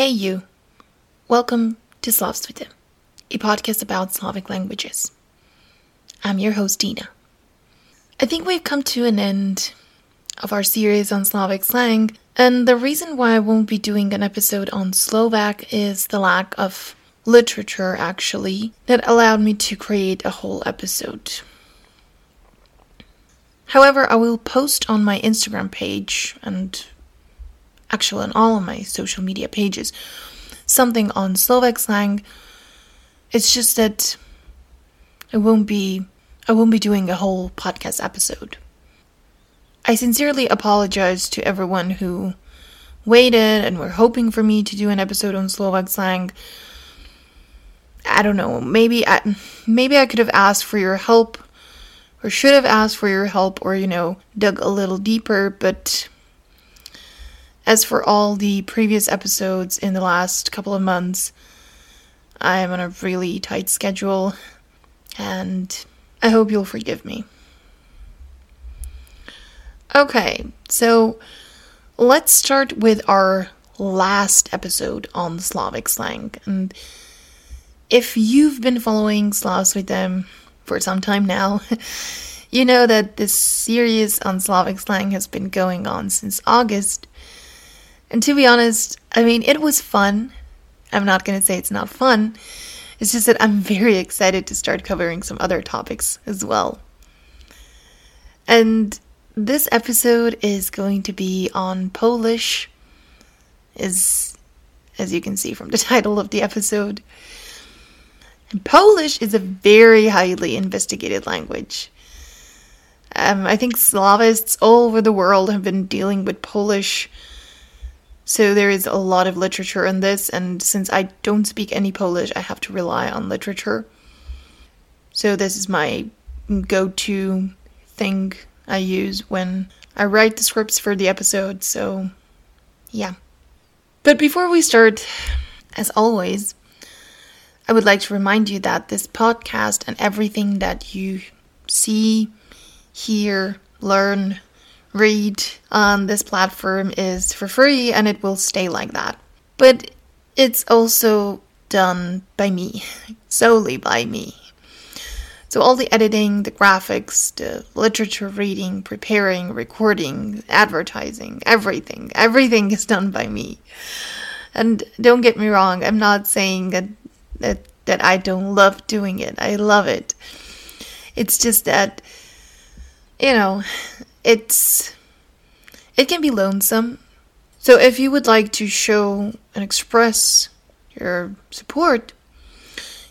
Hey, you. Welcome to Slavstvuyte, a podcast about Slavic languages. I'm your host, Dina. I think we've come to an end of our series on Slavic slang, and the reason why I won't be doing an episode on Slovak is the lack of literature, actually, that allowed me to create a whole episode. However, I will post on my Instagram page and actually on all of my social media pages, something on Slovak slang. It's just that I won't be I won't be doing a whole podcast episode. I sincerely apologize to everyone who waited and were hoping for me to do an episode on Slovak slang. I don't know, maybe I maybe I could have asked for your help or should have asked for your help or you know, dug a little deeper, but as for all the previous episodes in the last couple of months, I am on a really tight schedule and I hope you'll forgive me. Okay, so let's start with our last episode on Slavic slang. And if you've been following Slavstvuyte for some time now, you know that this series on Slavic slang has been going on since August. And to be honest, I mean, it was fun. I'm not going to say it's not fun. It's just that I'm very excited to start covering some other topics as well. And this episode is going to be on Polish, is as you can see from the title of the episode. And Polish is a very highly investigated language. Um, I think Slavists all over the world have been dealing with Polish so there is a lot of literature on this, and since I don't speak any Polish, I have to rely on literature. So this is my go to thing I use when I write the scripts for the episode, so yeah. But before we start, as always, I would like to remind you that this podcast and everything that you see, hear, learn, read on this platform is for free and it will stay like that. But it's also done by me, solely by me. So, all the editing, the graphics, the literature reading, preparing, recording, advertising, everything, everything is done by me. And don't get me wrong, I'm not saying that, that, that I don't love doing it. I love it. It's just that, you know, it's it can be lonesome. So if you would like to show and express your support,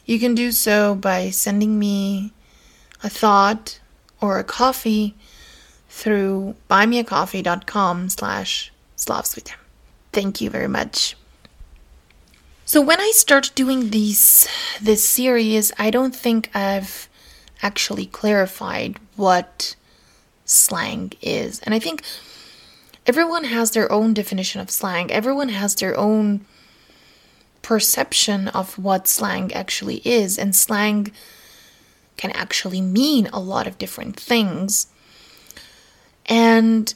you can do so by sending me a thought or a coffee through buymeacoffee.com slash slavstvuyte. Thank you very much. So when I start doing these this series, I don't think I've actually clarified what slang is. And I think everyone has their own definition of slang, everyone has their own perception of what slang actually is, and slang can actually mean a lot of different things. And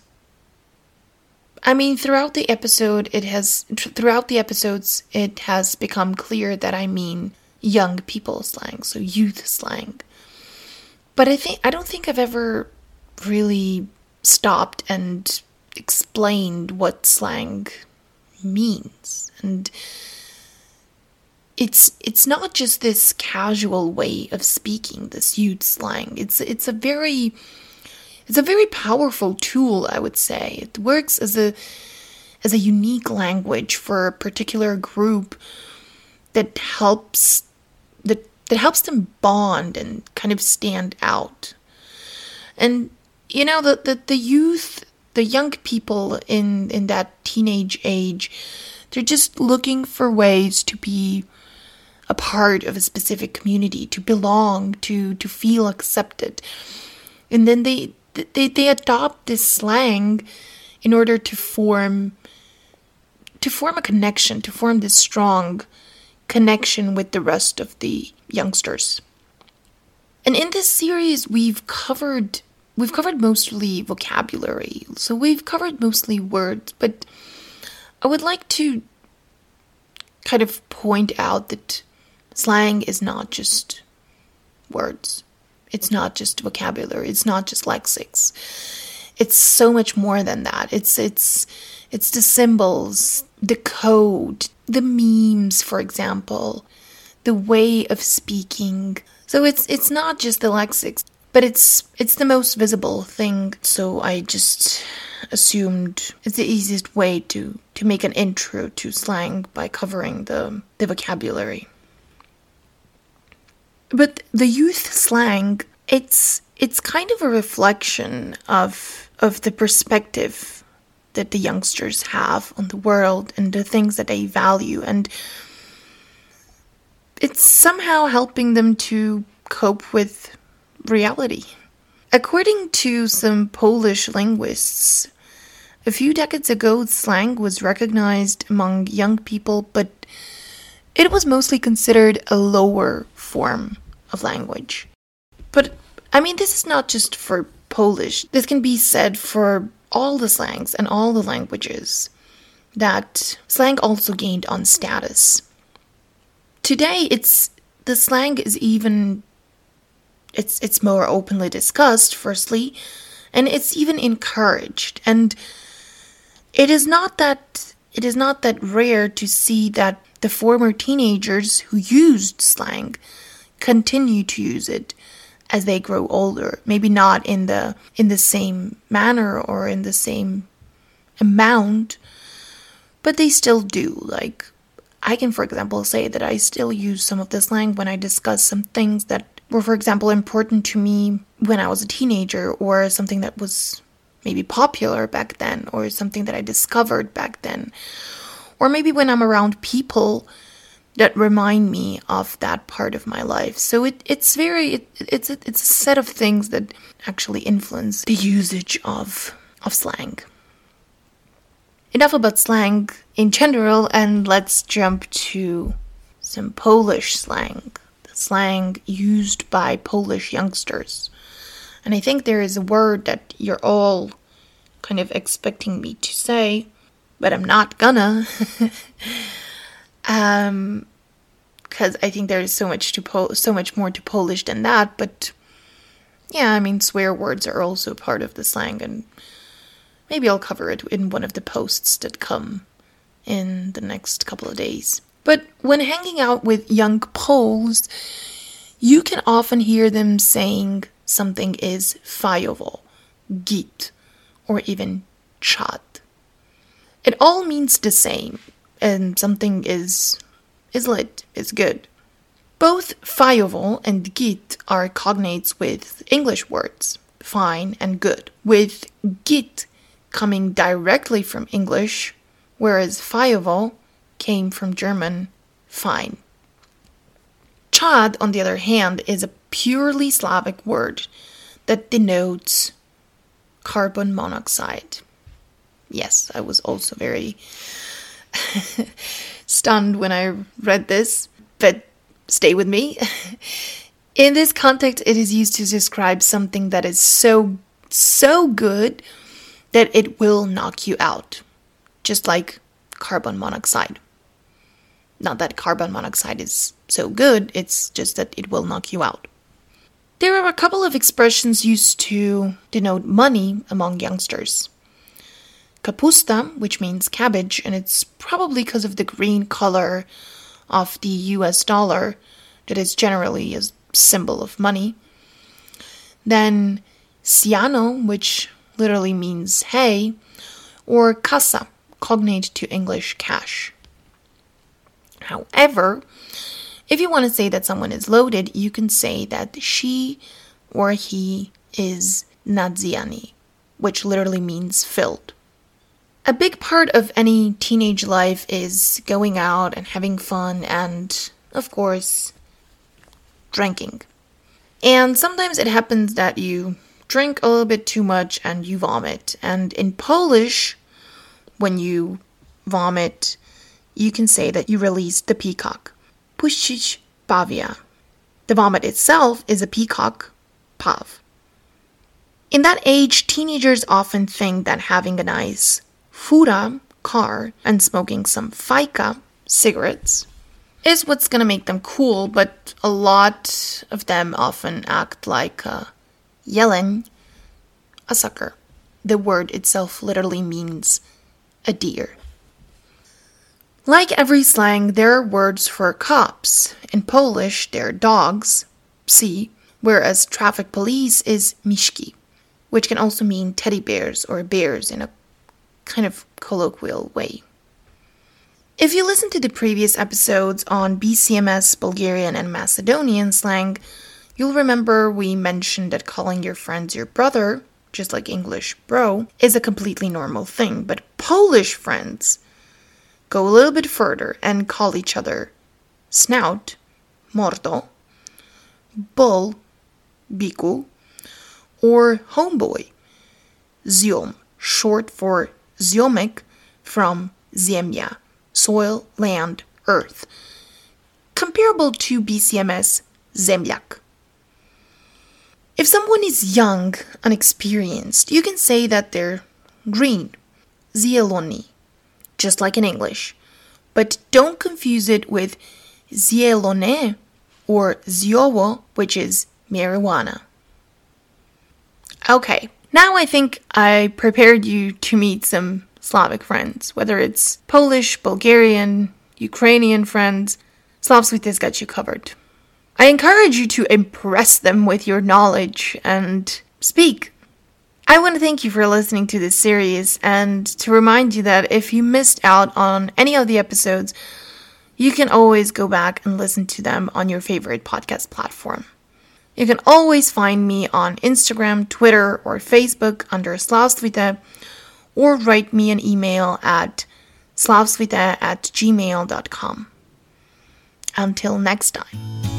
I mean, throughout the episode, it has, throughout the episodes, it has become clear that I mean young people slang, so youth slang. But I think, I don't think I've ever really stopped and explained what slang means. And it's it's not just this casual way of speaking this youth slang. It's it's a very it's a very powerful tool i would say. It works as a as a unique language for a particular group that helps that that helps them bond and kind of stand out. And you know the, the, the youth the young people in in that teenage age they're just looking for ways to be a part of a specific community to belong to to feel accepted. And then they they they adopt this slang in order to form to form a connection to form this strong connection with the rest of the youngsters. And in this series we've covered we've covered mostly vocabulary, so we've covered mostly words, but I would like to kind of point out that slang is not just words. It's not just vocabulary. It's not just lexics. It's so much more than that. It's it's it's the symbols, the code, the memes, for example, the way of speaking. So it's it's not just the lexics, but it's it's the most visible thing. So I just assumed it's the easiest way to to make an intro to slang by covering the the vocabulary. But the youth slang, it's it's kind of a reflection of of the perspective that the youngsters have on the world and the things that they value and it's somehow helping them to cope with reality. According to some Polish linguists, a few decades ago slang was recognized among young people, but it was mostly considered a lower form of language. But I mean, this is not just for Polish, this can be said for all the slangs and all the languages that slang also gained on status. Today it's the slang is even it's it's more openly discussed firstly and it's even encouraged and it is not that it is not that rare to see that the former teenagers who used slang continue to use it as they grow older. Maybe not in the in the same manner or in the same amount, but they still do. Like I can for example say that I still use some of the slang when I discuss some things that were for example important to me when I was a teenager or something that was maybe popular back then or something that I discovered back then. Or maybe when I'm around people that remind me of that part of my life. So it, it's very it, it's a, it's a set of things that actually influence the usage of of slang. Enough about slang in general, and let's jump to some Polish slang, slang used by Polish youngsters. And I think there is a word that you're all kind of expecting me to say, but I'm not gonna. um, because I think there is so much to po- so much more to Polish than that. But yeah, I mean, swear words are also part of the slang, and maybe I'll cover it in one of the posts that come in the next couple of days. But when hanging out with young Poles, you can often hear them saying something is fajowo, git, or even czad. It all means the same, and something is is lit, is good. Both fajowo and git are cognates with English words, fine and good, with git coming directly from English, whereas fajowo came from German fine. Czad, on the other hand, is a purely Slavic word that denotes carbon monoxide. Yes, I was also very stunned when I read this, but stay with me. In this context, it is used to describe something that is so, so good that it will knock you out, just like carbon monoxide. Not that carbon monoxide is so good, it's just that it will knock you out. There are a couple of expressions used to denote money among youngsters. Kapusta, which means cabbage, and it's probably because of the green color of the US dollar that is generally a symbol of money. Then siano, which literally means hay, or kasa, cognate to English cash. However, if you want to say that someone is loaded, you can say that she or he is nadziani, which literally means filled. A big part of any teenage life is going out and having fun and, of course, drinking. And sometimes it happens that you drink a little bit too much and you vomit. And in Polish, when you vomit, you can say that you released the peacock. Puścić pawia. The vomit itself is a peacock, paw. In that age, teenagers often think that having a nice fura, car, and smoking some fajka, cigarettes, is what's gonna make them cool, but a lot of them often act like uh, a jeleń, a sucker. The word itself literally means a deer. Like every slang, there are words for cops. In Polish, they're dogs, psy, whereas traffic police is miśki, which can also mean teddy bears or bears in a kind of colloquial way. If you listen to the previous episodes on BCMS, Bulgarian, and Macedonian slang, you'll remember we mentioned that calling your friends your brother, just like English bro, is a completely normal thing, but Polish friends go a little bit further and call each other snout, mordo, bull, byku, or homeboy, ziom, short for ziomek from ziemia, soil, land, earth, comparable to BCMS zemlyak. If someone is young, unexperienced, you can say that they're green, zieloni, just like in English. But don't confuse it with zielone or zioło, which is marijuana. Okay, now I think I prepared you to meet some Slavic friends, whether it's Polish, Bulgarian, Ukrainian friends. Slavstvuyte has got you covered. I encourage you to impress them with your knowledge and speak. I want to thank you for listening to this series and to remind you that if you missed out on any of the episodes, you can always go back and listen to them on your favorite podcast platform. You can always find me on Instagram, Twitter, or Facebook under Slavstvuyte, or write me an email at slavstvuyte at gmail.com. Until next time.